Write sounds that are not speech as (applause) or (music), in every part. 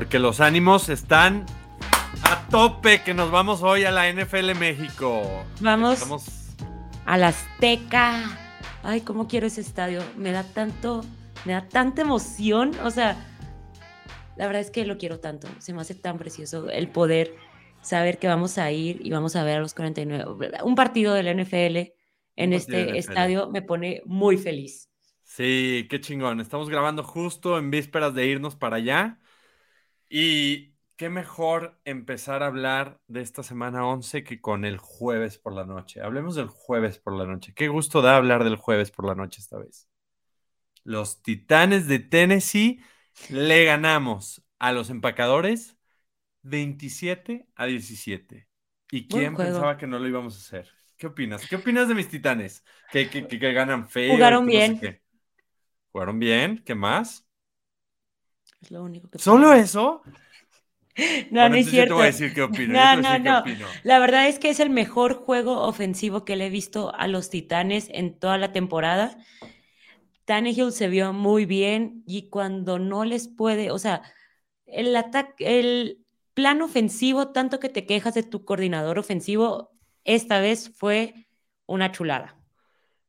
porque los ánimos están a tope, que nos vamos hoy a la NFL México. Vamos a la Azteca. Ay, cómo quiero ese estadio. Me da tanto, me da tanta emoción. O sea, la verdad es que lo quiero tanto. Se me hace tan precioso el poder saber que vamos a ir y vamos a ver a los 49. Un partido del NFL en este estadio me pone muy feliz. Sí, qué chingón. Estamos grabando justo en vísperas de irnos para allá. Y qué mejor empezar a hablar de esta semana 11 que con el jueves por la noche. Hablemos del jueves por la noche. Qué gusto da hablar del jueves por la noche esta vez. Los Titanes de Tennessee le ganamos a los empacadores 27 a 17. ¿Y quién pensaba que no lo íbamos a hacer? ¿Qué opinas? ¿Qué opinas de mis Titanes? Que, ganan feo. Jugaron bien. Jugaron bien. ¿Qué más? Es lo único que. ¿Solo eso? (laughs) No, no es cierto. Yo te voy a decir qué opino. No, no, no. La verdad es que es el mejor juego ofensivo que le he visto a los Titanes en toda la temporada. Tannehill se vio muy bien y cuando no les puede, o sea, el ataque, el plan ofensivo, tanto que te quejas de tu coordinador ofensivo, esta vez fue una chulada.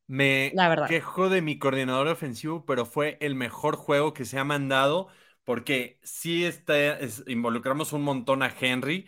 Me quejo de mi coordinador ofensivo, pero fue el mejor juego que se ha mandado porque sí está, involucramos un montón a Henry.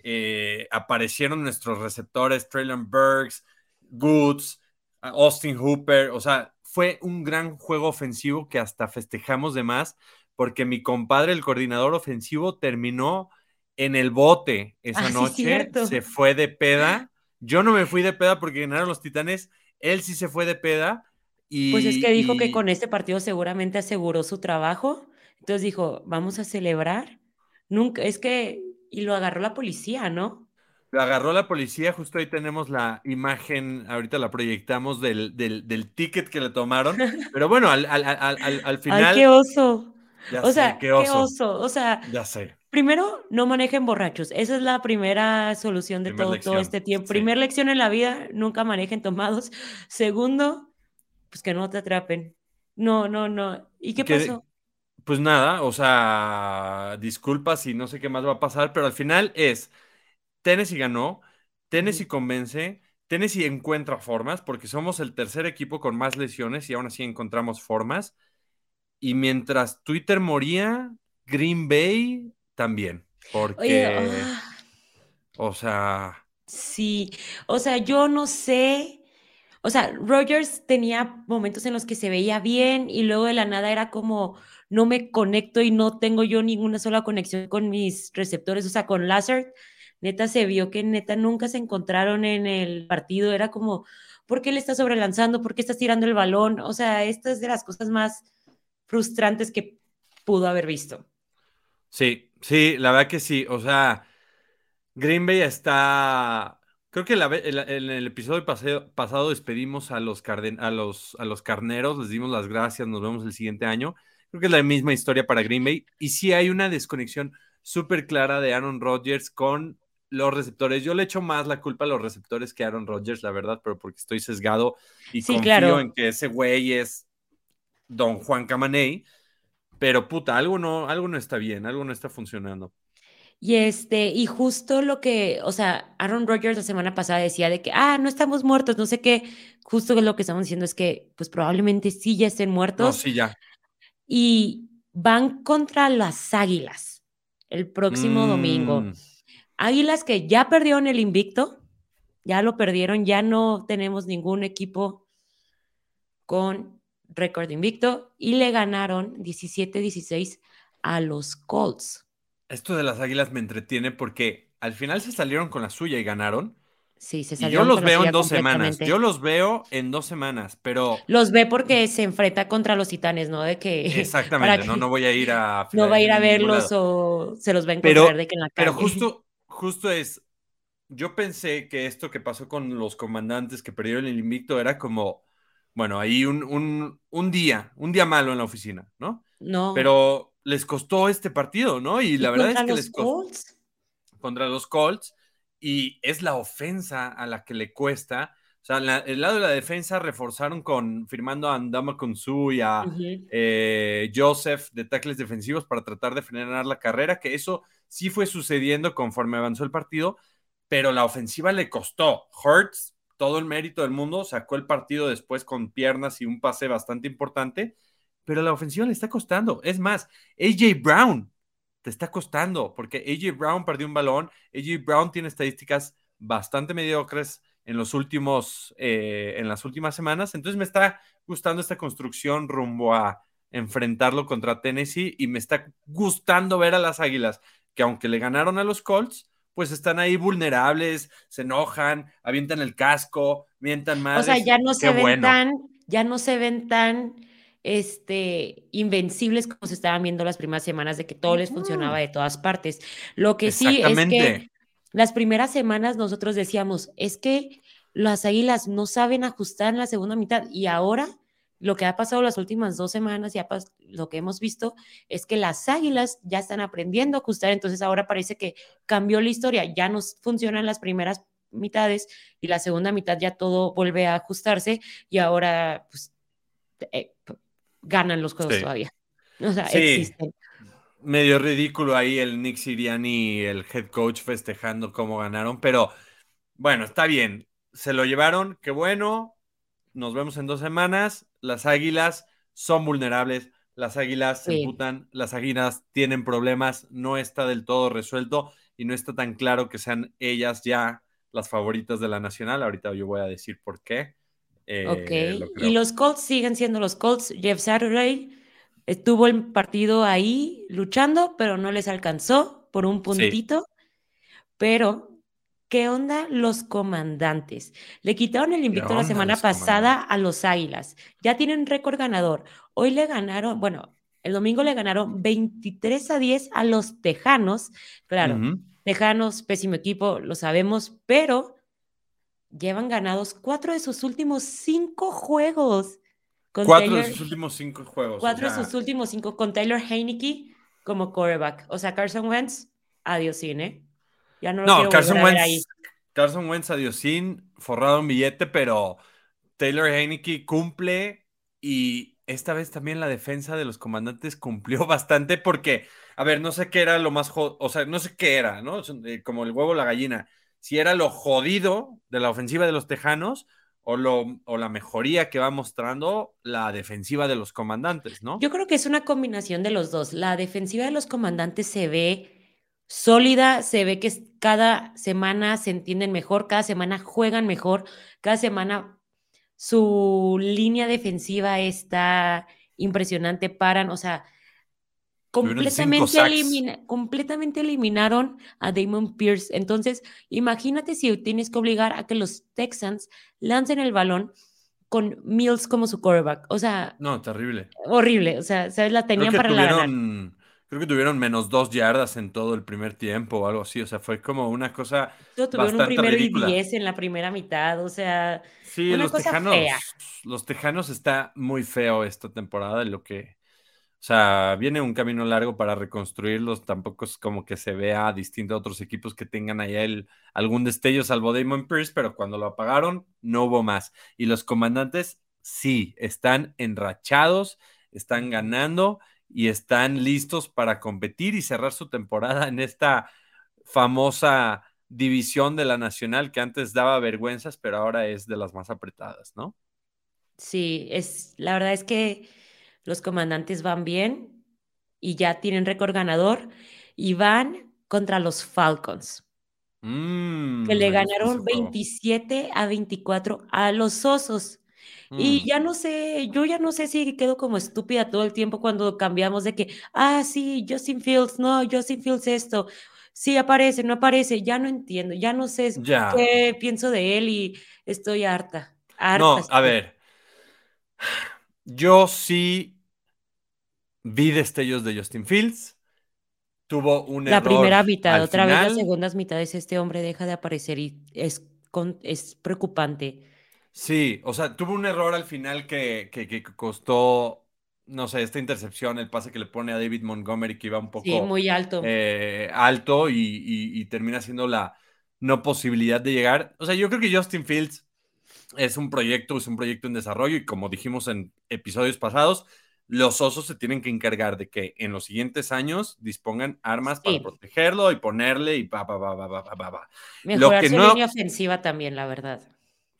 Eh, aparecieron nuestros receptores, Traylon Burks, Goods, Austin Hooper. O sea, fue un gran juego ofensivo que hasta festejamos de más porque mi compadre, el coordinador ofensivo, terminó en el bote esa ah, noche. se fue de peda. Yo no me fui de peda porque ganaron los Titanes él sí se fue de peda. Y, pues es que dijo que con este partido seguramente aseguró su trabajo. Entonces dijo, vamos a celebrar. Nunca, es que, y lo agarró la policía, ¿no? Lo agarró la policía, justo ahí tenemos la imagen, ahorita la proyectamos del, del, ticket que le tomaron. (laughs) Pero bueno, al, al, al, al final. ¡Ay, qué oso! o sea, qué oso. O sea, ya sé. Primero, no manejen borrachos. Esa es la primera solución de todo, todo este tiempo. Primera lección en la vida, nunca manejen tomados. Segundo, pues que no te atrapen. No, no, no. ¿Y qué pasó? Pues nada, o sea, disculpas y no sé qué más va a pasar, pero al final es, Tennessee ganó, Tennessee convence, Tennessee encuentra formas, porque somos el tercer equipo con más lesiones y aún así encontramos formas. Y mientras Twitter moría, Green Bay también, porque, ah. o sea... Sí, o sea, yo no sé, o sea, Rogers tenía momentos en los que se veía bien y luego de la nada era como, no me conecto y no tengo yo ninguna sola conexión con mis receptores, o sea, con Lazard, neta se vio que neta nunca se encontraron en el partido, era como, ¿por qué le estás sobrelanzando? ¿Por qué estás tirando el balón? O sea, esta es de las cosas más frustrantes que pudo haber visto. Sí, sí, la verdad que sí. O sea, Green Bay está. Creo que en el episodio pasado, despedimos a los, a, los, a los carneros, les dimos las gracias, nos vemos el siguiente año. Creo que es la misma historia para Green Bay. Y sí hay una desconexión súper clara de Aaron Rodgers con los receptores. Yo le echo más la culpa a los receptores que a Aaron Rodgers, la verdad, pero porque estoy sesgado y confío en que ese güey es Don Juan Camaney. Pero puta, algo no, algo no está bien, algo no está funcionando. Y este, y justo lo que, o sea, Aaron Rodgers la semana pasada decía de que, ah, no estamos muertos, no sé qué. Justo lo que estamos diciendo es que, pues probablemente sí ya estén muertos. No, sí, ya. Y van contra las águilas el próximo domingo. Mm. Águilas que ya perdieron el invicto, ya lo perdieron, ya no tenemos ningún equipo con récord invicto y le ganaron 17-16 a los Colts. Esto de las Águilas me entretiene porque al final se salieron con la suya y ganaron. Sí, se salieron. Y yo los veo en dos semanas. Yo los veo en dos semanas, pero. Los ve porque se enfrenta contra los titanes, ¿no? De que. (laughs) Exactamente, no, no voy a ir a. (laughs) No va a ir a verlos o se los va a encontrar de que en la calle. Pero justo, justo es. Yo pensé que esto que pasó con los comandantes que perdieron el invicto era como bueno, ahí un, día, un día malo en la oficina, ¿no? No. Pero les costó este partido, ¿no? Y la verdad es que les costó. Colts? Contra los Colts. Y es la ofensa a la que le cuesta. O sea, el lado de la defensa reforzaron con firmando a Andama Konsu y a eh, Joseph de tackles defensivos para tratar de frenar la carrera, que eso sí fue sucediendo conforme avanzó el partido, pero la ofensiva le costó. Hurts, todo el mérito del mundo, sacó el partido después con piernas y un pase bastante importante, pero la ofensiva le está costando. Es más, AJ Brown te está costando, porque AJ Brown perdió un balón, AJ Brown tiene estadísticas bastante mediocres en los últimos, eh, en las últimas semanas. Entonces me está gustando esta construcción rumbo a enfrentarlo contra Tennessee y me está gustando ver a las Águilas que aunque le ganaron a los Colts, pues están ahí vulnerables, se enojan, avientan el casco, mientan más. O sea, ya no se ven tan, ya no se ven tan este, invencibles como se estaban viendo las primeras semanas de que todo les funcionaba de todas partes. Lo que sí es que las primeras semanas nosotros decíamos, es que las águilas no saben ajustar en la segunda mitad y ahora lo que ha pasado las últimas dos semanas y lo que hemos visto es que las águilas ya están aprendiendo a ajustar, entonces ahora parece que cambió la historia, ya no funcionan las primeras mitades y la segunda mitad ya todo vuelve a ajustarse y ahora pues, eh, ganan los juegos todavía. O sea, existen medio ridículo ahí el Nick Siriani, el head coach, festejando cómo ganaron, pero bueno, está bien. Se lo llevaron, qué bueno. Nos vemos en dos semanas. Las águilas son vulnerables. Las águilas se imputan, las águilas tienen problemas, no está del todo resuelto y no está tan claro que sean ellas ya las favoritas de la nacional. Ahorita yo voy a decir por qué. Eh, ok, y los Colts siguen siendo los Colts. Jeff Saturday Estuvo el partido ahí luchando, pero no les alcanzó por un puntito. Pero, ¿qué onda los comandantes? Le quitaron el invicto la semana pasada a los Águilas. Ya tienen récord ganador. Hoy le ganaron, bueno, el domingo le ganaron 23 a 10 a los Tejanos. Claro, Tejanos, pésimo equipo, lo sabemos, pero llevan ganados cuatro de sus últimos cinco juegos cuatro de sus últimos cinco juegos. Cuatro de sus últimos cinco con Taylor Heineke como quarterback. O sea, Carson Wentz, adiós, ¿eh? Ya no lo no, Carson Wentz, ahí. Carson Wentz, adiós, forrado un billete, pero Taylor Heineke cumple y esta vez también la defensa de los comandantes cumplió (laughs) bastante porque, a ver, no sé qué era lo más, o sea, no sé qué era, ¿no? Eh, como el huevo la gallina. Si era lo jodido de la ofensiva de los Tejanos o, la mejoría que va mostrando la defensiva de los comandantes, ¿no? Yo creo que es una combinación de los dos. La defensiva de los comandantes se ve sólida, se ve que cada semana se entienden mejor, cada semana juegan mejor, cada semana su línea defensiva está impresionante, paran, o sea, completamente, completamente eliminaron a Damon Pierce. Entonces, imagínate si tienes que obligar a que los Texans lancen el balón con Mills como su quarterback. O sea. No, terrible. Horrible. O sea, ¿sabes? La tenían para la Creo que tuvieron menos dos yardas en todo el primer tiempo o algo así. O sea, fue como una cosa. tuvieron un primero y diez en la primera mitad. O sea. Sí, los tejanos. Los tejanos está muy feo esta temporada, lo que o sea, viene un camino largo para reconstruirlos. Tampoco es como que se vea distinto a otros equipos que tengan allá el, algún destello, salvo Damon Pierce, pero cuando lo apagaron, no hubo más. Y los comandantes, sí, están enrachados, están ganando y están listos para competir y cerrar su temporada en esta famosa división de la Nacional que antes daba vergüenzas, pero ahora es de las más apretadas, ¿no? Sí, es la verdad es que los comandantes van bien y ya tienen récord ganador y van contra los Falcons. Mm, que le ganaron 27 a 24 a los osos. Y mm. ya no sé, yo ya no sé si quedo como estúpida todo el tiempo cuando cambiamos de que, ah, sí, Justin Fields, no, Justin Fields esto, sí aparece, no aparece, ya no entiendo, ya no sé qué pienso de él y estoy harta. harta no, a ver, yo sí vi destellos de Justin Fields. Tuvo un La primera mitad, otra vez las segundas mitades, este hombre deja de aparecer y es, es preocupante. Sí, o sea, tuvo un error al final que, que, costó, no sé, esta intercepción, el pase que le pone a David Montgomery, que iba un poco sí, muy alto, eh, alto y, y termina siendo la no posibilidad de llegar. O sea, yo creo que Justin Fields es un proyecto, es un proyecto en desarrollo y como dijimos en episodios pasados, los osos se tienen que encargar de que en los siguientes años dispongan armas para protegerlo y ponerle y pa, pa, pa, pa, pa, pa, pa. Mejorar Lo que no... línea ofensiva también, la verdad.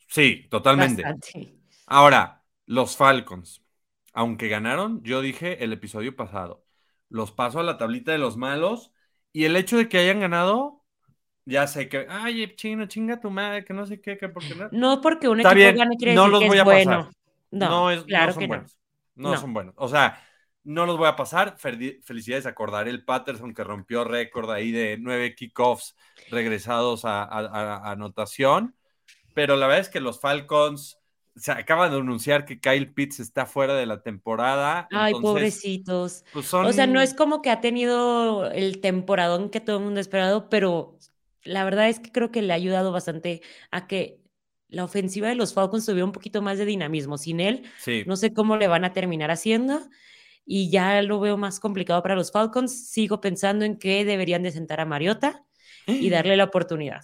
Sí, totalmente. Ahora, los Falcons, aunque ganaron, yo dije el episodio pasado, los paso a la tablita de los malos y el hecho de que hayan ganado, ya sé que, ay, chino, chinga tu madre, que no sé qué, que porque no. No porque un equipo gane quiere no los voy a bueno. Pasar. No, es, claro son buenos. No, son buenos. O sea, no los voy a pasar. Felicidades a el Patterson que rompió récord ahí de nueve kickoffs regresados a, anotación. Pero la verdad es que los Falcons se acaban de anunciar que Kyle Pitts está fuera de la temporada. Ay, pobrecitos. Pues o sea, no es como que ha tenido el temporadón que todo el mundo ha esperado, pero la verdad es que creo que le ha ayudado bastante a que la ofensiva de los Falcons tuviera un poquito más de dinamismo. Sin él, no sé cómo le van a terminar haciendo y ya lo veo más complicado para los Falcons. Sigo pensando en que deberían de sentar a Mariota y darle la oportunidad.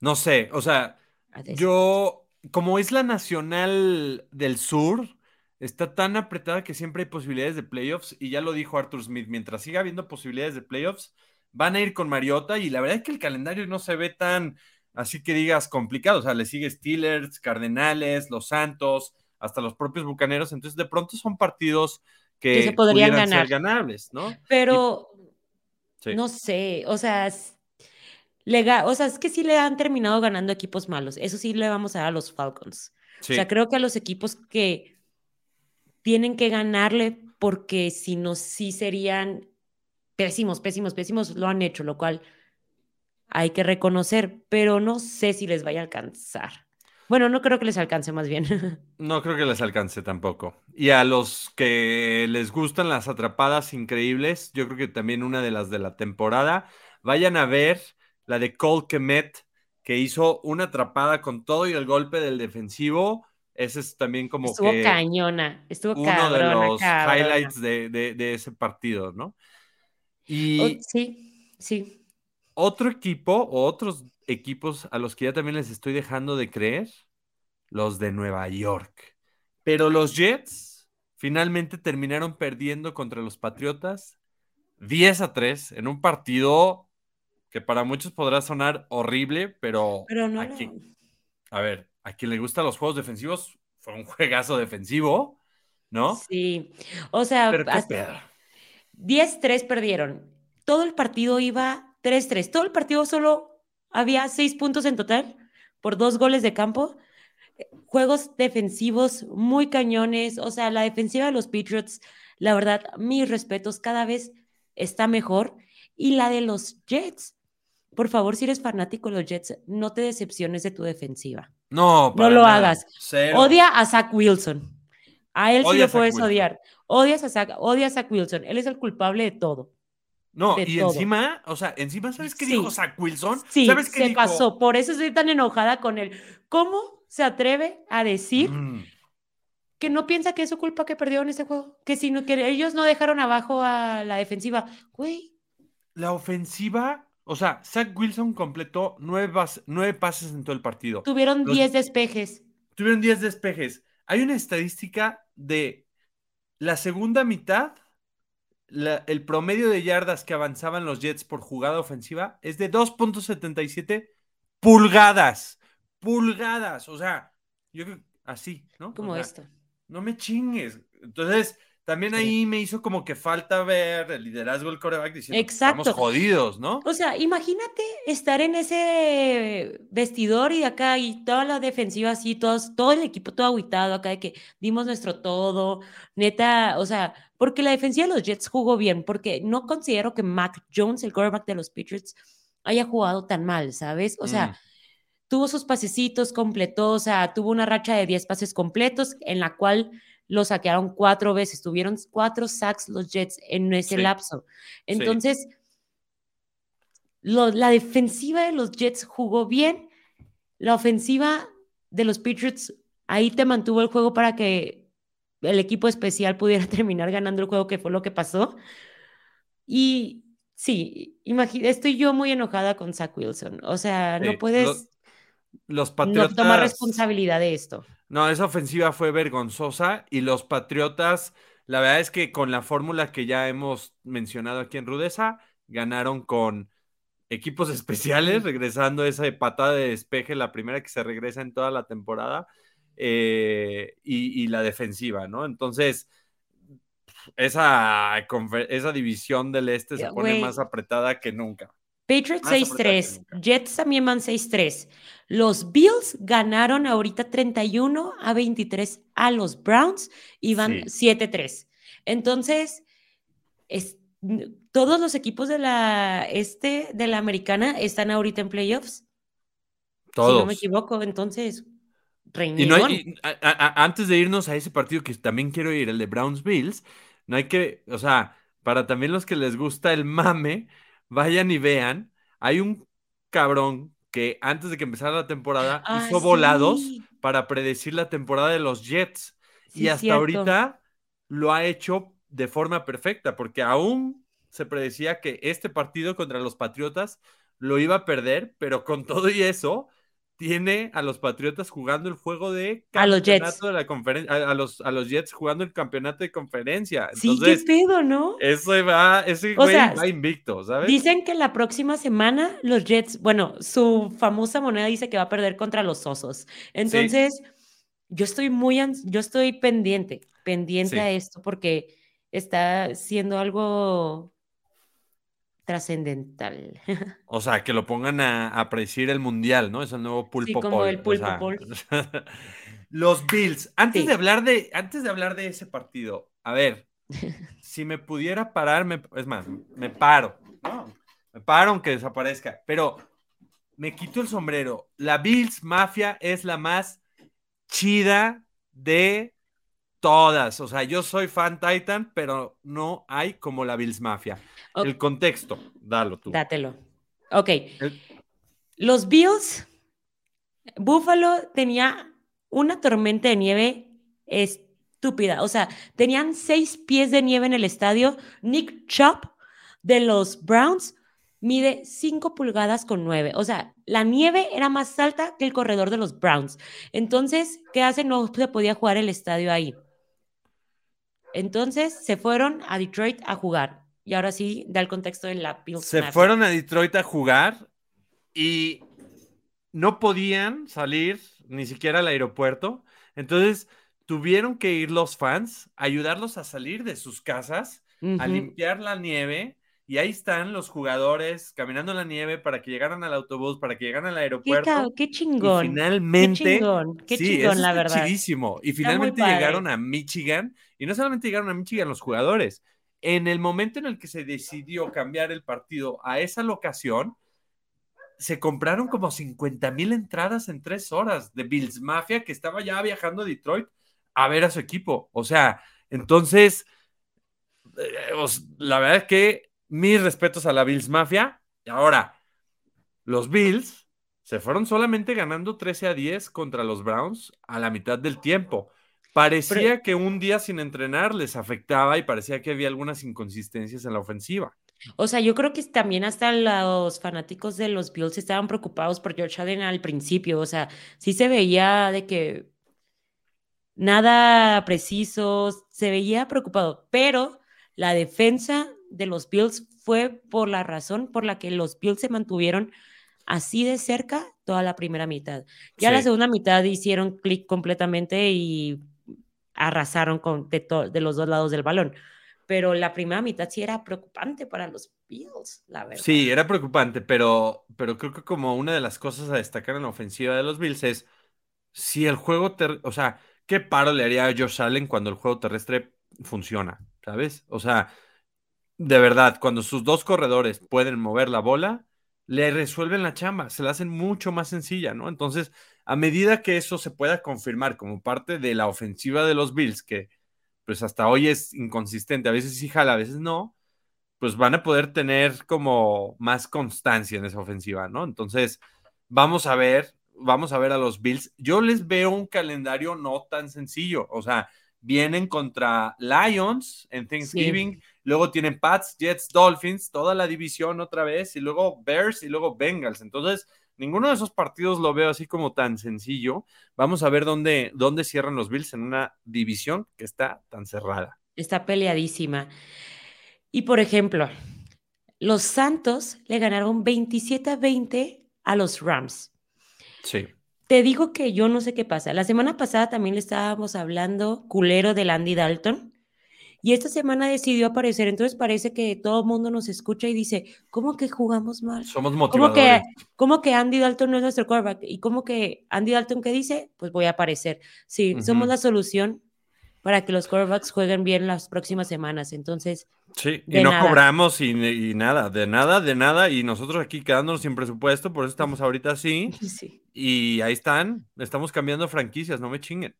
No sé, o sea, yo, como es la nacional del sur, está tan apretada que siempre hay posibilidades de playoffs y ya lo dijo Arthur Smith, mientras siga habiendo posibilidades de playoffs, van a ir con Mariota y la verdad es que el calendario no se ve tan así que digas complicado, o sea, le sigue Steelers, Cardenales, Los Santos, hasta los propios Bucaneros, entonces de pronto son partidos que, se podrían ganar. ser ganables, ¿no? Pero no sé, o sea, o sea, es que sí le han terminado ganando equipos malos, eso sí le vamos a dar a los Falcons. O sea, creo que a los equipos que tienen que ganarle porque si no, sí serían pésimos, pésimos, pésimos, lo han hecho, lo cual hay que reconocer, pero no sé si les vaya a alcanzar. Bueno, no creo que les alcance más bien. (laughs) No creo que les alcance tampoco. Y a los que les gustan las atrapadas increíbles, yo creo que también una de las de la temporada, vayan a ver la de Cole Kemet, que hizo una atrapada con todo y el golpe del defensivo. Ese es también como estuvo cañona, estuvo uno de los highlights de, ese partido, ¿no? Y oh, sí, sí. Otro equipo o otros equipos a los que ya también les estoy dejando de creer, los de Nueva York. Pero los Jets finalmente terminaron perdiendo contra los Patriotas 10 a 3 en un partido que para muchos podrá sonar horrible, pero, pero no, aquí, a ver, a quien le gustan los juegos defensivos, fue un juegazo defensivo, ¿no? Sí, o sea, 10-3 perdieron. Todo el partido iba 3-3. Todo el partido solo había seis puntos en total por dos goles de campo. Juegos defensivos muy cañones. O sea, la defensiva de los Patriots, la verdad, mis respetos, cada vez está mejor. Y la de los Jets. Por favor, si eres fanático de los Jets, no te decepciones de tu defensiva. No, no lo hagas. Odia a Zach Wilson. A él sí lo puedes odiar. Odias a Zach, odias a Zach Wilson. Él es el culpable de todo. No, y encima, o sea, encima, ¿sabes qué dijo Zach Wilson? Sí, ¿Sabes qué se pasó. Por eso estoy tan enojada con él. ¿Cómo se atreve a decir mm. que no piensa que es su culpa que perdió en ese juego? Que, sino que ellos no dejaron abajo a la defensiva. Güey. La ofensiva, o sea, Zach Wilson completó nueve, nueve pases en todo el partido. Tuvieron diez despejes. Tuvieron diez despejes. Hay una estadística de la segunda mitad el promedio de yardas que avanzaban los Jets por jugada ofensiva es de 2.77 pulgadas. Pulgadas. O sea, yo creo así, ¿no? Como esto. No me chingues. Entonces, también ahí me hizo como que falta ver el liderazgo del coreback diciendo Exacto. estamos jodidos, ¿no? O sea, imagínate estar en ese vestidor y acá y toda la defensiva así, todos, todo el equipo todo aguitado acá de que dimos nuestro todo, neta, o sea, porque la defensiva de los Jets jugó bien, porque no considero que Mac Jones, el quarterback de los Patriots, haya jugado tan mal, ¿sabes? O sea, mm. tuvo sus pasecitos, completó, o sea, tuvo una racha de 10 pases completos en la cual lo saquearon cuatro veces, tuvieron cuatro sacks los Jets en ese lapso. Entonces, la defensiva de los Jets jugó bien, la ofensiva de los Patriots ahí te mantuvo el juego para que el equipo especial pudiera (laughs) terminar ganando el juego, que fue lo que pasó. Y sí, estoy yo muy enojada con Zach Wilson. O sea, no puedes... los Patriotas. No toma responsabilidad de esto. No, esa ofensiva fue vergonzosa y los Patriotas, la verdad es que con la fórmula que ya hemos mencionado aquí en Rudeza, ganaron con equipos especiales, regresando esa patada de despeje, la primera que se regresa en toda la temporada, eh, y, la defensiva, ¿no? Entonces, esa, esa división del este se pone más apretada que nunca. Patriots 6-3, Jets también van 6-3. Los Bills ganaron ahorita 31 a 23 a los Browns y van 7-3. Entonces, es, todos los equipos de la este de la americana están ahorita en playoffs. Todos. Si no me equivoco, entonces y no antes de irnos a ese partido que también quiero ir, el de Browns Bills, no hay que, o sea, para también los que les gusta el mame, vayan y vean, hay un cabrón que antes de que empezara la temporada ah, hizo volados para predecir la temporada de los Jets y hasta ahorita lo ha hecho de forma perfecta porque aún se predecía que este partido contra los Patriotas lo iba a perder, pero con todo y eso tiene a los Patriotas jugando el juego de a los Jets. de la conferencia, a, los, a los Jets jugando el campeonato de conferencia. sí, qué pedo, ¿no? Eso va, ese güey va invicto, ¿sabes? Dicen que la próxima semana los Jets, bueno, su famosa moneda dice que va a perder contra los Osos. Entonces, yo estoy muy, yo estoy pendiente, pendiente a esto porque está siendo algo trascendental. (laughs) O sea, que lo pongan a, a predecir el mundial, ¿no? Es el nuevo pulpo sí, como el pulpo (laughs) Los Bills. Antes de hablar de, antes de hablar de ese partido, a ver, (laughs) si me pudiera parar, es más, me paro. me paro aunque desaparezca. Pero me quito el sombrero. La Bills Mafia es la más chida de todas. O sea, yo soy fan Titan, pero no hay como la Bills Mafia. El contexto, dalo tú. Dátelo. Ok. Los Bills, Buffalo tenía una tormenta de nieve estúpida. O sea, tenían seis pies de nieve en el estadio. Nick Chop de los Browns mide cinco pulgadas con nueve. O sea, la nieve era más alta que el corredor de los Browns. Entonces, ¿qué hace? No se podía jugar el estadio ahí. Entonces se fueron a Detroit a jugar. Y ahora sí, da el contexto de la Bills. Se fueron a Detroit a jugar y no podían salir ni siquiera al aeropuerto. Entonces tuvieron que ir los fans a ayudarlos a salir de sus casas, a limpiar la nieve y ahí están los jugadores caminando en la nieve para que llegaran al autobús, para que llegaran al aeropuerto. Qué, chingón. Y finalmente. Qué chingón, qué chingón, la verdad. Chidísimo. Y finalmente llegaron a Michigan. Y no solamente llegaron a Michigan los jugadores. En el momento en el que se decidió cambiar el partido a esa locación, se compraron como 50 mil entradas en tres horas de Bills Mafia que estaba ya viajando a Detroit a ver a su equipo. O sea, entonces, eh, la verdad es que mis respetos a la Bills Mafia. Y ahora, los Bills se fueron solamente ganando 13 a 10 contra los Browns a la mitad del tiempo. Parecía que un día sin entrenar les afectaba y parecía que había algunas inconsistencias en la ofensiva. O sea, yo creo que también hasta los fanáticos de los Bills estaban preocupados por George Allen al principio. O sea, sí se veía de que nada preciso, se veía preocupado, pero la defensa de los Bills fue por la razón por la que los Bills se mantuvieron así de cerca toda la primera mitad. Ya la segunda mitad hicieron clic completamente y arrasaron con, de, de, los dos lados del balón. Pero la primera mitad sí era preocupante para los Bills, la verdad. Sí, era preocupante, pero, pero creo que como una de las cosas a destacar en la ofensiva de los Bills es si el juego, o sea, ¿qué paro le haría a Josh Allen cuando el juego terrestre funciona? ¿Sabes? O sea, de verdad, cuando sus dos corredores pueden mover la bola, le resuelven la chamba, se la hacen mucho más sencilla, ¿no? Entonces, a medida que eso se pueda confirmar como parte de la ofensiva de los Bills, que pues hasta hoy es inconsistente, a veces sí jala, a veces no, pues van a poder tener como más constancia en esa ofensiva, ¿no? Entonces, vamos a ver, vamos a ver a los Bills. Yo les veo un calendario no tan sencillo, o sea, vienen contra Lions en Thanksgiving. Luego tienen Pats, Jets, Dolphins, toda la división otra vez, y luego Bears y luego Bengals. Entonces, ninguno de esos partidos lo veo así como tan sencillo. Vamos a ver dónde, dónde cierran los Bills en una división que está tan cerrada. Está peleadísima. Y por ejemplo, los Santos le ganaron 27 a 20 a los Rams. Sí. Te digo que yo no sé qué pasa. La semana pasada también le estábamos hablando culero del Andy Dalton. Y esta semana decidió aparecer, entonces parece que todo el mundo nos escucha y dice, ¿cómo que jugamos mal? Somos motivadores. ¿Cómo que, que Andy Dalton no es nuestro quarterback? ¿Y cómo que Andy Dalton qué dice? Pues voy a aparecer. Sí, somos la solución para que los quarterbacks jueguen bien las próximas semanas. Entonces, Sí, y no cobramos y, nada, de nada, de nada, y nosotros aquí quedándonos sin presupuesto, por eso estamos ahorita así. (laughs) Sí. Y ahí están, estamos cambiando franquicias, no me chinguen.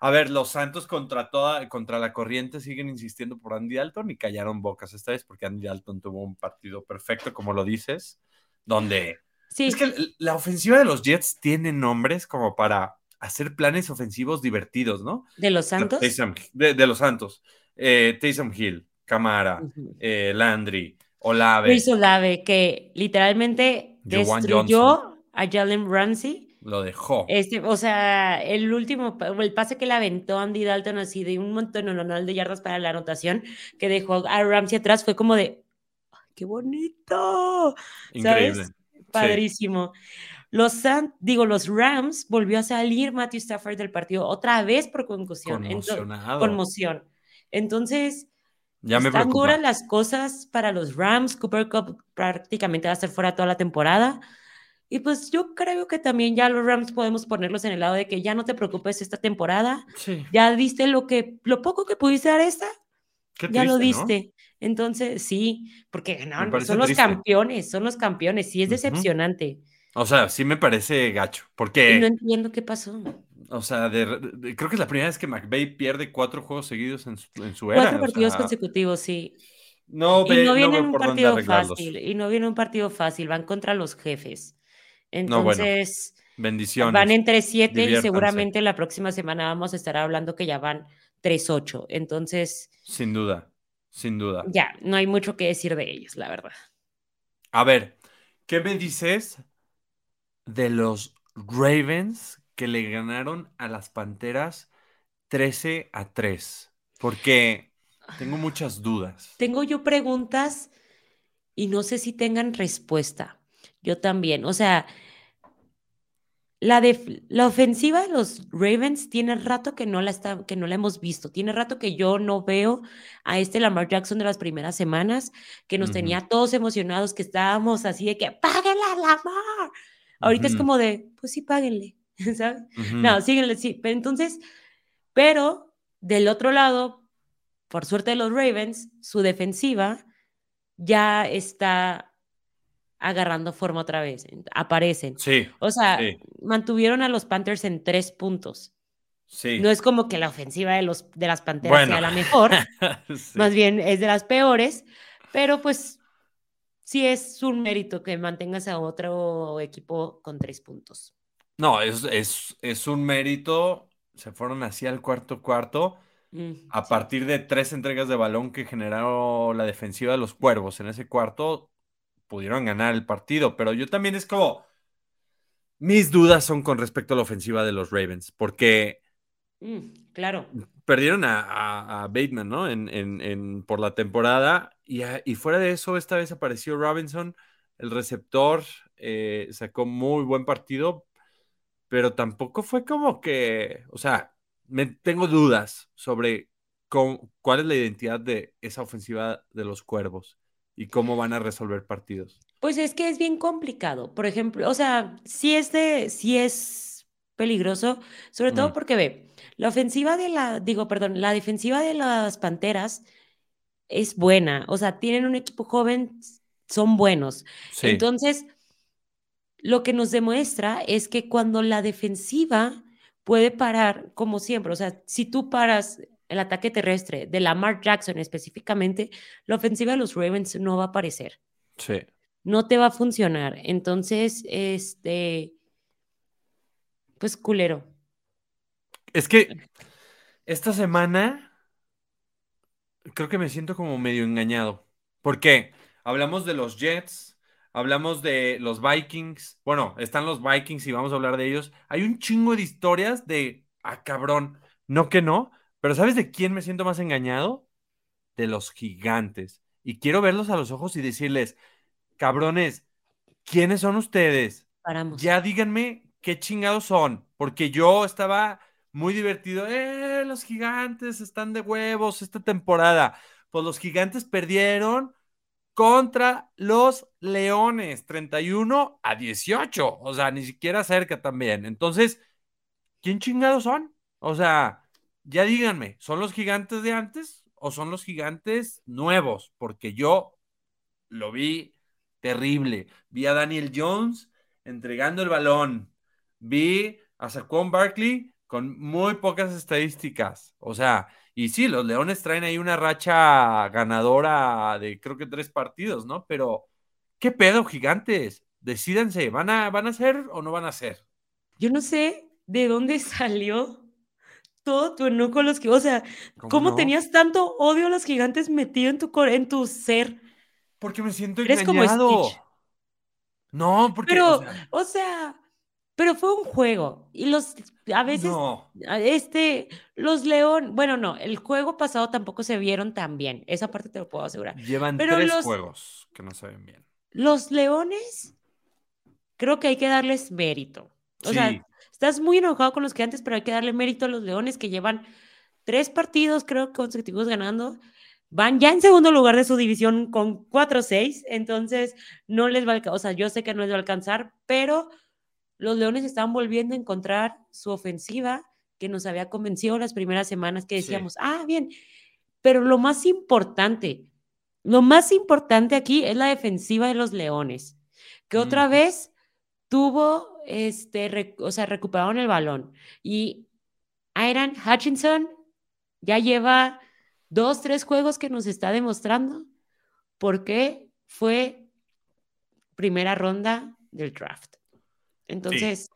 A ver, los Santos contra toda, contra la corriente siguen insistiendo por Andy Dalton y callaron bocas esta vez porque Andy Dalton tuvo un partido perfecto, como lo dices, donde sí. es que la ofensiva de los Jets tiene nombres como para hacer planes ofensivos divertidos, ¿no? ¿De los Santos? De, los Santos. Eh, Taysom Hill, Camara, eh, Landry, Olave. Chris Olave, que literalmente destruyó a Jalen Ramsey. Lo dejó. Este, o sea, el último, el pase que le aventó Andy Dalton así de un montón de yardas para la anotación, que dejó a Ramsey atrás, fue como de, ¡qué bonito! Increíble. Padrísimo. Los digo, los Rams volvió a salir Matthew Stafford del partido otra vez por concusión. conmoción. Entonces, ya me Están duras las cosas para los Rams. Cooper Cup prácticamente va a estar fuera toda la temporada. Y pues yo creo que también ya los Rams podemos ponerlos en el lado de que ya no te preocupes esta temporada. Sí. Ya diste lo que lo poco que pudiste dar esta. ya lo diste. Entonces, sí, porque no, son los campeones, son los campeones. Sí, es decepcionante. O sea, sí me parece gacho, porque... no entiendo qué pasó. O sea, creo que es la primera vez que McVeigh pierde cuatro juegos seguidos en su, era. Cuatro partidos consecutivos, sí. No, y no viene un partido fácil. Y no viene un partido fácil. Van contra los jefes. Entonces, bendiciones. Van entre siete y seguramente la próxima semana vamos a estar hablando que ya van 3-8. Entonces. Sin duda, sin duda. Ya, no hay mucho que decir de ellos, la verdad. A ver, ¿qué me dices de los Ravens que le ganaron a las Panteras 13 a 3? Porque tengo muchas dudas. Tengo yo preguntas y no sé si tengan respuesta. Yo también. O sea, la, de, la ofensiva de los Ravens tiene rato que no, la está, que no la hemos visto. Tiene rato que yo no veo a este Lamar Jackson de las primeras semanas, que nos tenía todos emocionados, que estábamos así de que ¡páguenle a Lamar! Ahorita es como de, pues sí, páguenle. (laughs) ¿sabes? No, síguenle, sí. Pero entonces, pero del otro lado, por suerte de los Ravens, su defensiva ya está agarrando forma otra vez, aparecen. Sí. O sea, mantuvieron a los Panthers en tres puntos. Sí. No es como que la ofensiva de, los, de las Panteras sea la mejor, (laughs) más bien es de las peores, pero pues sí es un mérito que mantengas a otro equipo con tres puntos. No, es, es, un mérito. Se fueron así al cuarto cuarto. Mm, a partir de tres entregas de balón que generaron la defensiva de los cuervos en ese cuarto, pudieron ganar el partido. Pero yo también es como. Mis dudas son con respecto a la ofensiva de los Ravens, porque. Mm, claro. Perdieron a, Bateman, ¿no? En, en, por la temporada. Y, y, fuera de eso, esta vez apareció Robinson, el receptor. Eh, sacó muy buen partido, pero tampoco fue como que, o sea, me, tengo dudas sobre cuál es la identidad de esa ofensiva de los cuervos y cómo van a resolver partidos. Pues es que es bien complicado. Por ejemplo, o sea, sí es de, sí es peligroso, sobre todo porque ve, la ofensiva de la, digo, perdón, la defensiva de las Panteras es buena. O sea, tienen un equipo joven, son buenos. Entonces, lo que nos demuestra es que cuando la defensiva puede parar, como siempre, o sea, si tú paras el ataque terrestre de Lamar Jackson específicamente, la ofensiva de los Ravens no va a aparecer. Sí. No te va a funcionar. Entonces, este, pues culero. Es que esta semana creo que me siento como medio engañado. Porque hablamos de los Jets, hablamos de los Vikings. Bueno, están los Vikings y vamos a hablar de ellos. Hay un chingo de historias de, ah, cabrón, no que no, pero ¿sabes de quién me siento más engañado? De los gigantes. Y quiero verlos a los ojos y decirles, cabrones, ¿quiénes son ustedes? Paramos. Ya díganme qué chingados son, porque yo estaba muy divertido. ¡Eh, los gigantes están de huevos esta temporada! Pues los gigantes perdieron contra los Leones, 31 a 18, o sea, ni siquiera cerca también. Entonces, ¿quién chingados son? O sea, ya díganme, ¿son los gigantes de antes o son los gigantes nuevos? Porque yo lo vi terrible. Vi a Daniel Jones entregando el balón. Vi a Saquon Barkley con muy pocas estadísticas. O sea, y sí, los Leones traen ahí una racha ganadora de creo que tres partidos, ¿no? Pero, ¿qué pedo, gigantes? Decídense, ¿van a, ¿van a ser o no van a ser? Yo no sé de dónde (laughs) salió todo tu enojo con los que, o sea, ¿cómo, tenías tanto odio a los gigantes metido en tu, en tu ser? Porque me siento engañado. no, porque. Pero, o sea, pero fue un juego. Y los, a veces, este, los León, bueno, no, el juego pasado tampoco se vieron tan bien. Esa parte te lo puedo asegurar. Llevan tres juegos que no se ven bien. Los Leones, creo que hay que darles mérito. O sea, estás muy enojado con los que antes, pero hay que darle mérito a los Leones que llevan tres partidos, creo, consecutivos ganando. Van ya en segundo lugar de su división con 4-6, entonces no les va a alcanzar, o sea, yo sé que no les va a alcanzar, pero los Leones están volviendo a encontrar su ofensiva que nos había convencido las primeras semanas que decíamos, ah, bien, pero lo más importante, lo más importante aquí es la defensiva de los Leones, que otra vez tuvo, este, o sea, recuperaron el balón. Y Aaron Hutchinson ya lleva dos, tres juegos que nos está demostrando por qué fue primera ronda del draft. Entonces.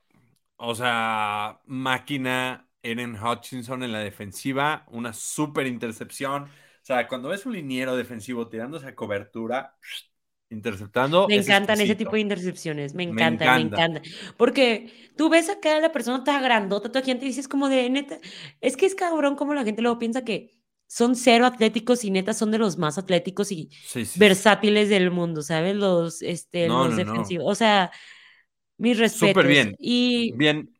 O sea, máquina Eren Hutchinson en la defensiva, una súper intercepción. O sea, cuando ves un liniero defensivo tirándose a cobertura, interceptando. Me encantan ese tipo de intercepciones, me encanta, me encanta. Porque tú ves acá a la persona tan grandota, toda gente dices como de neta, es que es cabrón como la gente luego piensa que son cero atléticos y neta son de los más atléticos y versátiles del mundo, ¿sabes? Los, este, los defensivos. O sea, mis respetos. Súper bien. Y bien.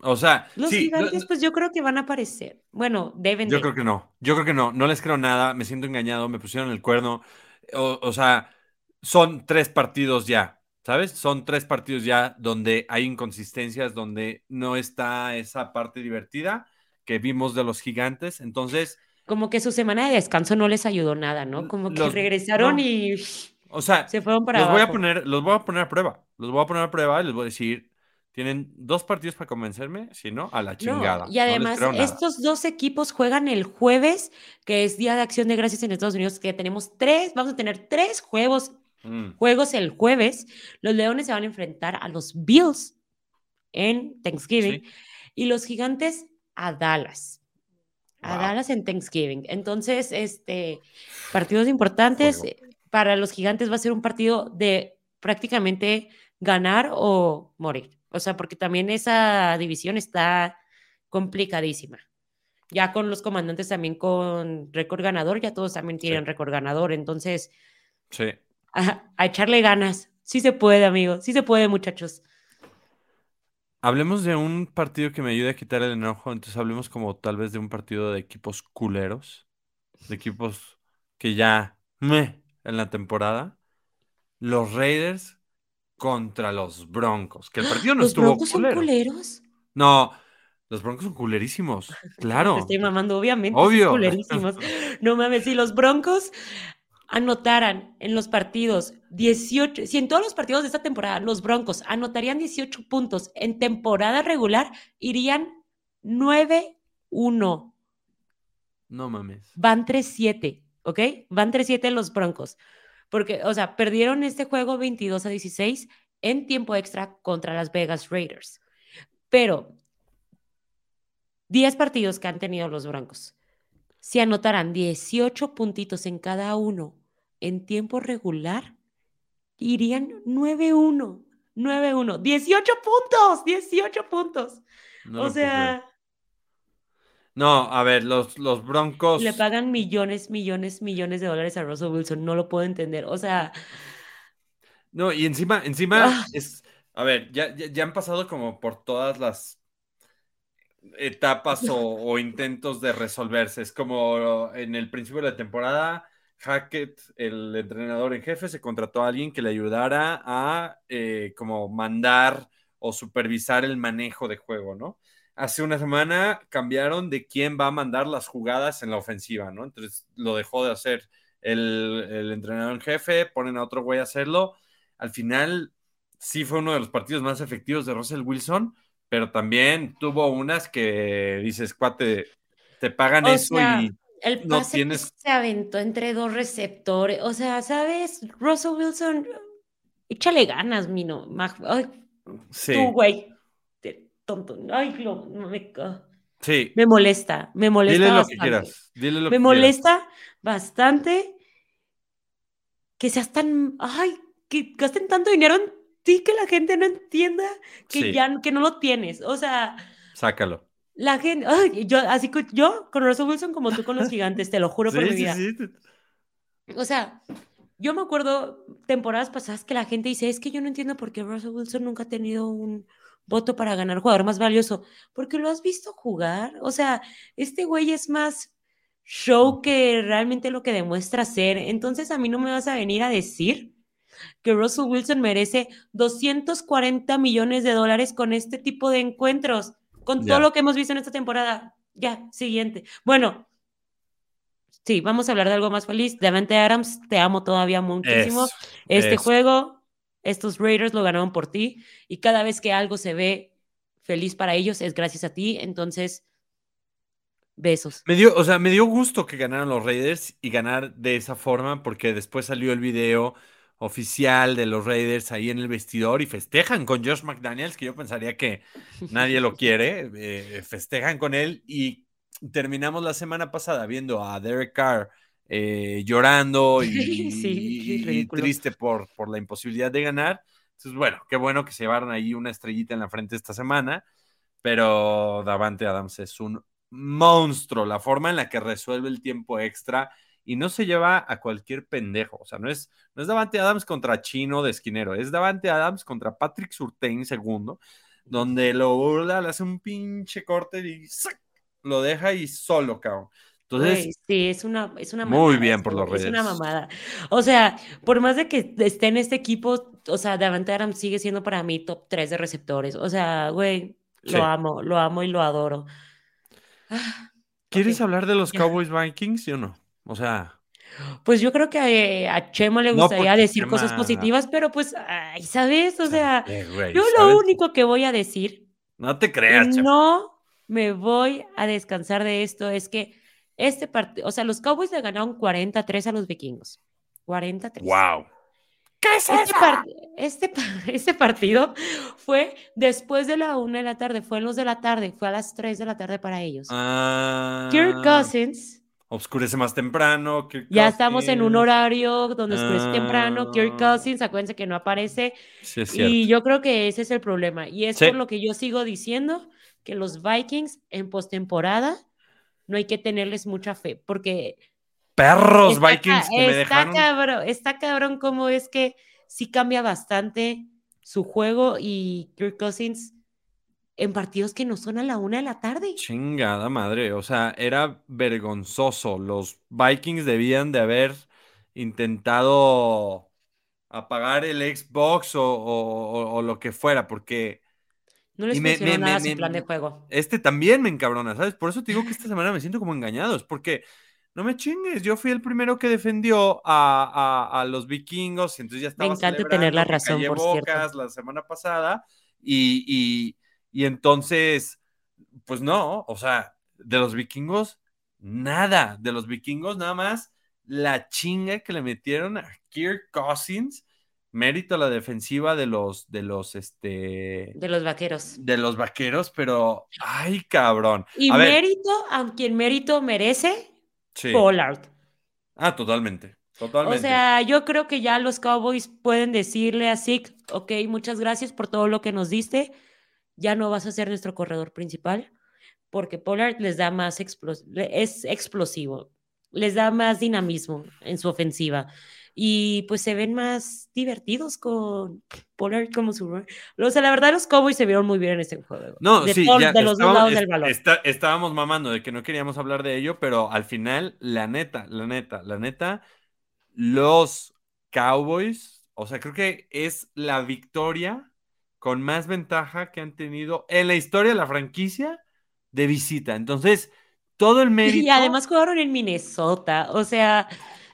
O sea, los gigantes, pues yo creo que van a aparecer. Bueno, deben. Yo creo que no. Yo creo que no. No les creo nada. Me siento engañado. Me pusieron el cuerno. O, sea, son tres partidos ya. ¿Sabes? Son tres partidos ya donde hay inconsistencias, donde no está esa parte divertida que vimos de los gigantes. Entonces. Como que su semana de descanso no les ayudó nada, ¿no? Como que regresaron y. O sea, se fueron para los voy a poner, los voy a poner a prueba. Los voy a poner a prueba y les voy a decir, tienen dos partidos para convencerme, si no, a la chingada. y además, estos dos equipos juegan el jueves, que es Día de Acción de Gracias en Estados Unidos, que tenemos tres, vamos a tener tres juegos, mm. juegos el jueves. Los Leones se van a enfrentar a los Bills en Thanksgiving y los Gigantes a Dallas. A Dallas en Thanksgiving. Entonces, este, partidos importantes para los gigantes va a ser un partido de prácticamente ganar o morir. O sea, porque también esa división está complicadísima. Ya con los comandantes también con récord ganador, ya todos también tienen récord ganador. Entonces, sí. A, a, echarle ganas. Sí se puede, amigo. Sí se puede, muchachos. Hablemos de un partido que me ayude a quitar el enojo. Entonces hablemos como tal vez de un partido de equipos culeros. De equipos que ya me en la temporada, los Raiders contra los Broncos, que el partido no estuvo ¿Los Broncos son culeros? No, los Broncos son culerísimos, (laughs) claro. estoy mamando, obviamente. Obvio. culerísimos. (laughs) No mames, si los Broncos anotaran en los partidos 18, si en todos los partidos de esta temporada los Broncos anotarían 18 puntos en temporada regular, irían 9-1. No mames. Van 3-7. ¿ok? Van 3-7 los Broncos. Porque, o sea, perdieron este juego 22 a 16 en tiempo extra contra las Vegas Raiders. Pero 10 partidos que han tenido los Broncos. Si anotaran 18 puntitos en cada uno en tiempo regular, irían 9-1. 9-1. 18 puntos. 18 puntos. o sea. No, a ver, los, los Broncos. Le pagan millones, millones, millones de dólares a Russell Wilson. No lo puedo entender. O sea. No, y encima, encima ah. es. A ver, ya, ya, han pasado como por todas las etapas o, intentos de resolverse. Es como en el principio de la temporada, Hackett, el entrenador en jefe, se contrató a alguien que le ayudara a eh, como mandar o supervisar el manejo de juego, ¿no? hace una semana cambiaron de quién va a mandar las jugadas en la ofensiva, ¿no? Entonces lo dejó de hacer el, entrenador en jefe, ponen a otro güey a hacerlo. Al final, sí fue uno de los partidos más efectivos de Russell Wilson, pero también tuvo unas que dices, cuate, te pagan eso y el no tienes... se aventó entre dos receptores. O sea, ¿sabes? Russell Wilson, échale ganas, Mino. sí. Tú, güey tonto. Ay, no, me, sí. me molesta, me molesta. Dile lo que quieras. Dile lo me molesta bastante que seas tan, ay, que gasten tanto dinero en ti que la gente no entienda que ya que no lo tienes. O sea, sácalo. La gente, ay, yo así que yo con Russell Wilson como tú con los gigantes, te lo juro por mi vida. Sí, o sea, yo me acuerdo temporadas pasadas que la gente dice, es que yo no entiendo por qué Russell Wilson nunca ha tenido un, voto para ganar jugador más valioso, porque lo has visto jugar. O sea, este güey es más show que realmente lo que demuestra ser. Entonces a mí no me vas a venir a decir que Russell Wilson merece 240 millones de dólares con este tipo de encuentros, con todo lo que hemos visto en esta temporada. Ya, siguiente. Bueno, sí, vamos a hablar de algo más feliz. Devante Adams, te amo todavía muchísimo. este juego estos Raiders lo ganaron por ti y cada vez que algo se ve feliz para ellos es gracias a ti. Entonces, besos. Me dio, o sea, me dio gusto que ganaran los Raiders y ganar de esa forma porque después salió el video oficial de los Raiders ahí en el vestidor y festejan con Josh McDaniels, que yo pensaría que nadie lo quiere, eh, festejan con él. Y terminamos la semana pasada viendo a Derek Carr eh, llorando y, (laughs) triste por, por, la imposibilidad de ganar. Entonces, bueno, qué bueno que se llevaron ahí una estrellita en la frente esta semana, pero Davante Adams es un monstruo, la forma en la que resuelve el tiempo extra y no se lleva a cualquier pendejo, o sea, no es, no es Davante Adams contra Chino de esquinero, es Davante Adams contra Patrick Surtain segundo, donde lo burla, le hace un pinche corte y lo deja y solo, cabrón. Entonces, sí, es una, es una mamada. Muy bien por los redes. Es una mamada. O sea, por más de que esté en este equipo, o sea, Davante Adams sigue siendo para mí top 3 de receptores. O sea, güey, lo amo, lo amo y lo adoro. Ah, ¿Quieres hablar de los Cowboys Vikings, sí o no? O sea. Pues yo creo que a, Chema le gustaría decir cosas positivas, pero pues, ay, ¿sabes? O sea, yo lo único que voy a decir. No te creas, Chema. No me voy a descansar de esto, es que este partido, o sea, los Cowboys le ganaron 43 a los vikingos. 43. ¡Wow! ¿Qué es este, este, (laughs) este, partido fue después de la una de la tarde, fue en los de la tarde, fue a las 3 de la tarde para ellos. Ah, Kirk Cousins. Oscurece más temprano. ya estamos en un horario donde oscurece temprano. Kirk ah. Cousins, acuérdense que no aparece. Sí, y yo creo que ese es el problema. Y es por lo que yo sigo diciendo que los Vikings en postemporada no hay que tenerles mucha fe, porque... Perros Vikings que me dejaron. Cabrón, está cabrón como es que sí cambia bastante su juego y Kirk Cousins en partidos que no son a la una de la tarde. Chingada madre, o sea, era vergonzoso. Los Vikings debían de haber intentado apagar el Xbox o lo que fuera, porque no les funcionó nada su plan de juego. Este también me encabrona, ¿sabes? Por eso te digo que esta semana me siento como engañados, porque no me chingues, yo fui el primero que defendió a, los vikingos y entonces ya estaba Me encanta tener la razón, por cierto. la semana pasada y, y entonces, pues no, o sea, de los vikingos, nada, de los vikingos nada más la chinga que le metieron a Kirk Cousins mérito a la defensiva de los, de los, este... De los vaqueros. De los vaqueros, pero, ay, cabrón. Y mérito, a quien mérito merece, Pollard. Ah, totalmente. Totalmente. O sea, yo creo que ya los Cowboys pueden decirle a Zeke, ok, muchas gracias por todo lo que nos diste, ya no vas a ser nuestro corredor principal, porque Pollard les da más, es explosivo, les da más dinamismo en su ofensiva y pues se ven más divertidos con Pollard como su... O sea, la verdad los Cowboys se vieron muy bien en este juego. No, sí, de los dos lados del balón. estábamos mamando de que no queríamos hablar de ello, pero al final, la neta, la neta, la neta, los Cowboys, o sea, creo que es la victoria con más ventaja que han tenido en la historia de la franquicia de visita. Entonces, todo el mérito... Y además jugaron en Minnesota, o sea...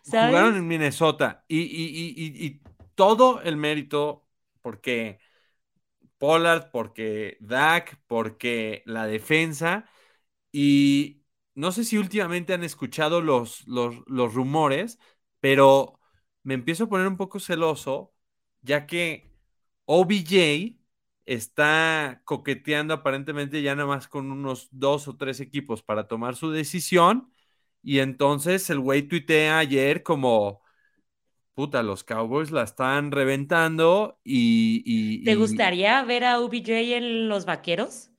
Jugaron en Minnesota. Y, todo el mérito porque Pollard, porque Dak, porque la defensa. Y no sé si últimamente han escuchado los, los, los rumores, pero me empiezo a poner un poco celoso ya que OBJ está coqueteando aparentemente ya nada más con unos dos o tres equipos para tomar su decisión y entonces el güey tuitea ayer como, puta, los Cowboys la están reventando y... ¿Te gustaría ver a OBJ en los Vaqueros?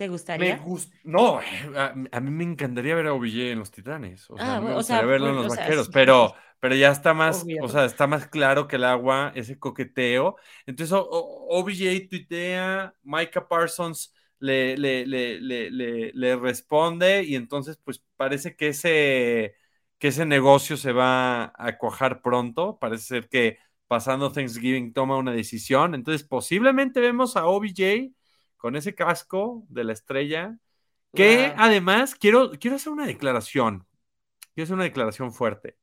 ¿Te gustaría? no, a, mí me encantaría ver a OBJ en los Titanes. O sea, ah, me gustaría verlo en los Vaqueros, pero, pero ya está más, o sea, está más claro que el agua, ese coqueteo. Entonces, OBJ tuitea, Micah Parsons le, le, le, le, responde y entonces pues parece que ese, que ese negocio se va a cuajar pronto. Parece ser que pasando Thanksgiving toma una decisión. Entonces posiblemente vemos a OBJ con ese casco de la estrella, que además quiero, quiero hacer una declaración. Quiero hacer una declaración fuerte.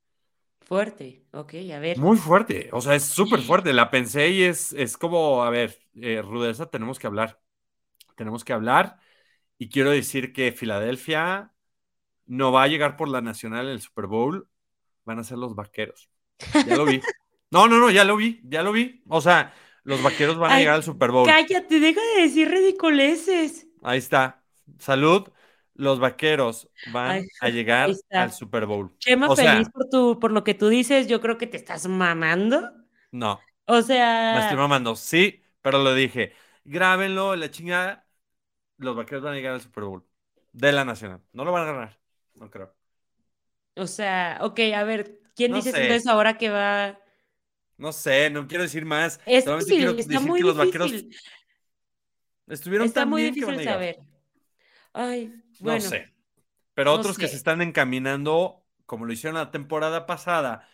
Fuerte, ok, a ver. Muy fuerte, o sea, es súper fuerte. La pensé y es, es como, a ver, eh, rudeza, tenemos que hablar tenemos que hablar. Y quiero decir que Filadelfia no va a llegar por la nacional en el Super Bowl, van a ser los vaqueros. Ya lo vi. (laughs) No, no, no, ya lo vi, ya lo vi. O sea, los vaqueros van a llegar al Super Bowl. Cállate, deja de decir ridiculeces. Ahí está. Salud. Los vaqueros van a llegar al Super Bowl. Chema, feliz por, tu, por lo que tú dices. Yo creo que te estás mamando. No. O sea. Me estoy mamando, sí, pero lo dije. Grábenlo, la chingada los vaqueros van a llegar al Super Bowl de la Nacional. No lo van a ganar, no creo. O sea, ok, a ver, ¿quién dice entonces ahora que va? No sé, no quiero decir más. Es difícil, está muy que los vaqueros estuvieron está muy difícil saber. Ay, bueno. No sé. Pero otros que se están encaminando, como lo hicieron la temporada pasada,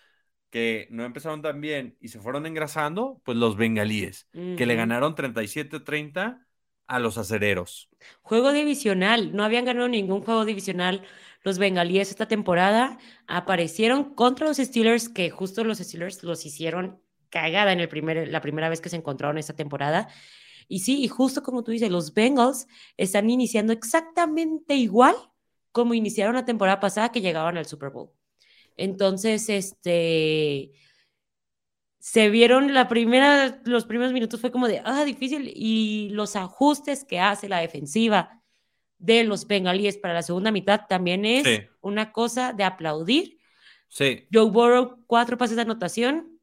que no empezaron tan bien y se fueron engrasando, pues los bengalíes, que le ganaron 37-30 a los acereros. Juego divisional, no habían ganado ningún juego divisional los bengalíes esta temporada. Aparecieron contra los Steelers, que justo los Steelers los hicieron cagada en el primer, la primera vez que se encontraron esta temporada. Y sí, y justo como tú dices, los Bengals están iniciando exactamente igual como iniciaron la temporada pasada que llegaban al Super Bowl. Entonces, este, se vieron la primera, los primeros minutos fue como de, ah, difícil, y los ajustes que hace la defensiva de los bengalíes para la segunda mitad también es una cosa de aplaudir. Sí. Joe Burrow, cuatro pases de anotación,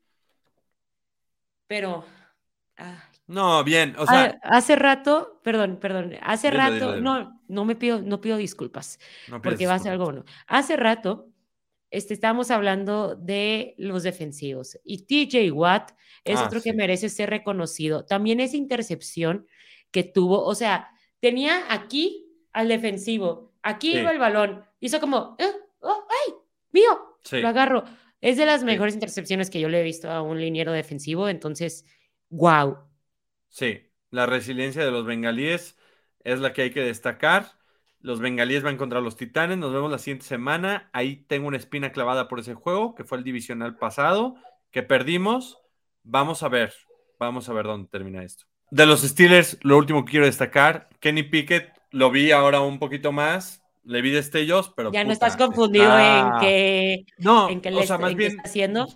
pero... no, bien, o sea... hace rato, perdón, perdón, hace rato, no, no me pido, no pido disculpas, porque va a ser algo bueno. Hace rato este, estamos hablando de los defensivos. Y TJ Watt es ah, otro que merece ser reconocido. También esa intercepción que tuvo, o sea, tenía aquí al defensivo, aquí iba el balón, hizo como, eh, oh, ¡ay! ¡Mío! Lo agarro. Es de las mejores intercepciones que yo le he visto a un liniero defensivo, entonces, wow. Sí, la resiliencia de los bengalíes es la que hay que destacar. Los bengalíes van contra los titanes. Nos vemos la siguiente semana. Ahí tengo una espina clavada por ese juego, que fue el divisional pasado, que perdimos. Vamos a ver. Vamos a ver dónde termina esto. De los Steelers, lo último que quiero destacar, Kenny Pickett, lo vi ahora un poquito más. Le vi destellos, pero. Ya no estás confundido en que. No, en o sea, más bien. Está haciendo.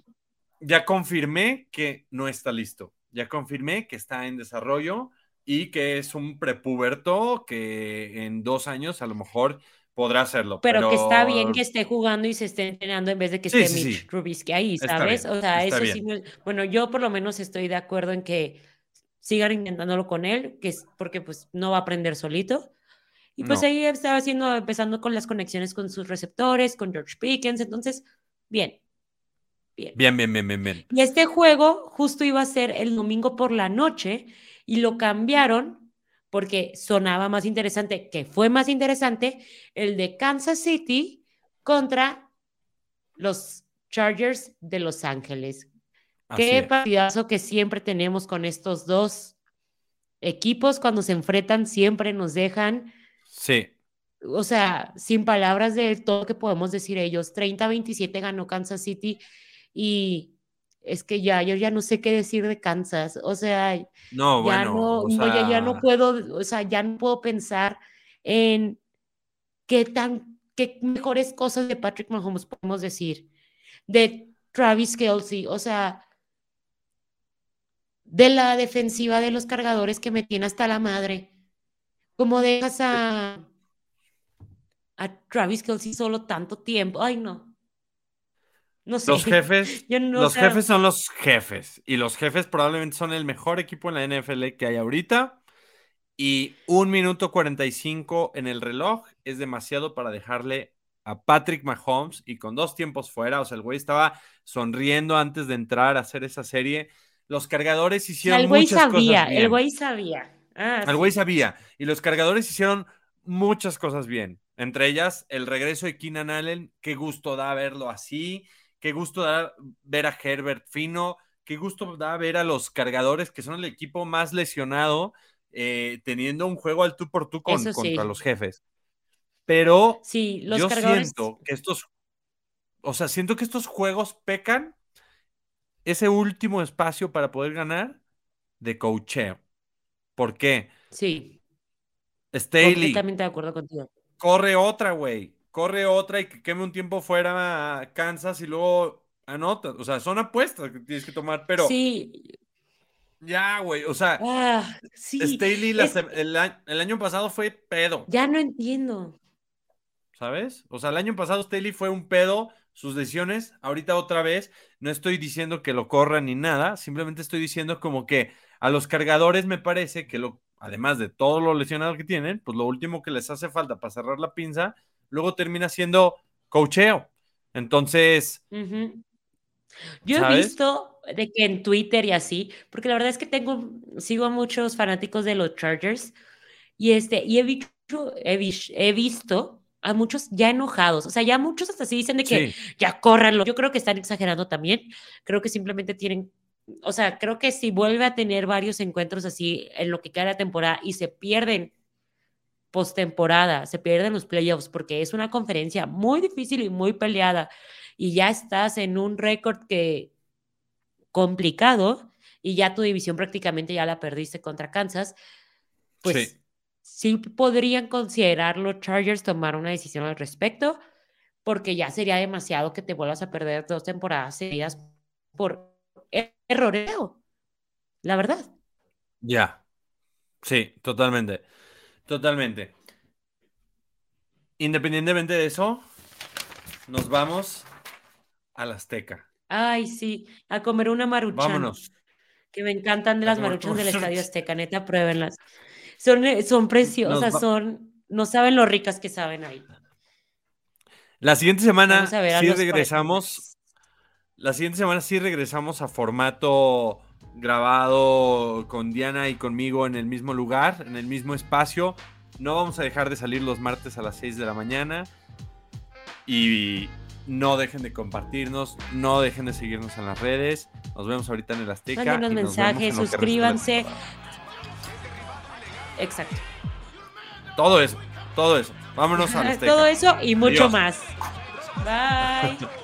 Ya confirmé que no está listo. Ya confirmé que está en desarrollo y que es un prepuberto que en dos años a lo mejor podrá hacerlo. Pero, que está bien que esté jugando y se esté entrenando en vez de que esté Mitch Trubisky ahí, ¿sabes? o sea, eso sí. Bueno, yo por lo menos estoy de acuerdo en que sigan intentándolo con él, que es porque pues no va a aprender solito. Y pues ahí estaba haciendo, empezando con las conexiones con sus receptores, con George Pickens, entonces, bien. Bien. Bien, bien, bien, bien, bien. Y este juego justo iba a ser el domingo por la noche y lo cambiaron porque sonaba más interesante, que fue más interesante, el de Kansas City contra los Chargers de Los Ángeles. Qué partidazo que siempre tenemos con estos dos equipos cuando se enfrentan, siempre nos dejan. Sí. O sea, sin palabras de todo lo que podemos decir ellos. 30-27 ganó Kansas City y es que ya, yo ya no sé qué decir de Kansas, o sea, no, ya no, ya, no puedo, o sea, ya no puedo pensar en qué tan, qué mejores cosas de Patrick Mahomes podemos decir, de Travis Kelsey, o sea, de la defensiva de los cargadores que me tiene hasta la madre. ¿Cómo dejas a, a Travis Kelsey solo tanto tiempo? Ay, no. Los jefes, (laughs) los jefes son los jefes. Y los jefes probablemente son el mejor equipo en la NFL que hay ahorita. Y un minuto 45 en el reloj es demasiado para dejarle a Patrick Mahomes y con dos tiempos fuera. O sea, el güey estaba sonriendo antes de entrar a hacer esa serie. Los cargadores hicieron el güey sabía, El güey sabía. Ah, el güey sabía. Y los cargadores hicieron muchas cosas bien. Entre ellas, el regreso de Keenan Allen. Qué gusto da verlo así. Qué gusto da ver a Herbert Fino. Qué gusto da ver a los cargadores, que son el equipo más lesionado, eh, teniendo un juego al tú por tú con, contra los jefes. Pero sí, los yo siento que estos, o sea, siento que estos juegos pecan ese último espacio para poder ganar de coacheo. ¿Por qué? Sí. Staley. Completamente de acuerdo contigo. Corre otra, güey corre otra y que queme un tiempo fuera a Kansas y luego anota. O sea, son apuestas que tienes que tomar, pero. Sí. Ya, güey. O sea, ah, Staley el, año pasado fue pedo. Ya no entiendo. ¿Sabes? O sea, el año pasado Staley fue un pedo, sus decisiones. Ahorita otra vez, no estoy diciendo que lo corran ni nada, simplemente estoy diciendo como que a los cargadores me parece que lo, además de todo lo lesionado que tienen, pues lo último que les hace falta para cerrar la pinza luego termina siendo cocheo. Entonces. Yo he visto de que en Twitter y así, porque la verdad es que tengo, sigo a muchos fanáticos de los Chargers y este, y he visto, he, visto a muchos ya enojados, o sea, ya muchos hasta así dicen de que ya córranlo. Yo creo que están exagerando también. Creo que simplemente tienen, o sea, creo que si vuelve a tener varios encuentros así en lo que queda la temporada y se pierden postemporada, se pierden los playoffs porque es una conferencia muy difícil y muy peleada y ya estás en un récord que complicado y ya tu división prácticamente ya la perdiste contra Kansas, pues sí, podrían considerar los Chargers tomar una decisión al respecto porque ya sería demasiado que te vuelvas a perder dos temporadas seguidas por erroreo, la verdad. Ya, sí, totalmente. Totalmente. Independientemente de eso, nos vamos a la Azteca. Ay, sí, a comer una maruchan. Vámonos. Que me encantan las maruchas del Estadio Azteca, neta, pruébenlas. Son, eh, son preciosas, son, no saben lo ricas que saben ahí. La siguiente semana sí regresamos. La siguiente semana sí regresamos a formato grabado con Diana y conmigo en el mismo lugar, en el mismo espacio. No vamos a dejar de salir los martes a las 6 de la mañana. Y no dejen de compartirnos, no dejen de seguirnos en las redes. Nos vemos ahorita en el Azteca. Mándenos mensajes, suscríbanse. Exacto. Todo eso, todo eso. Vámonos al (laughs) Azteca. Todo eso y mucho más. Bye. (laughs)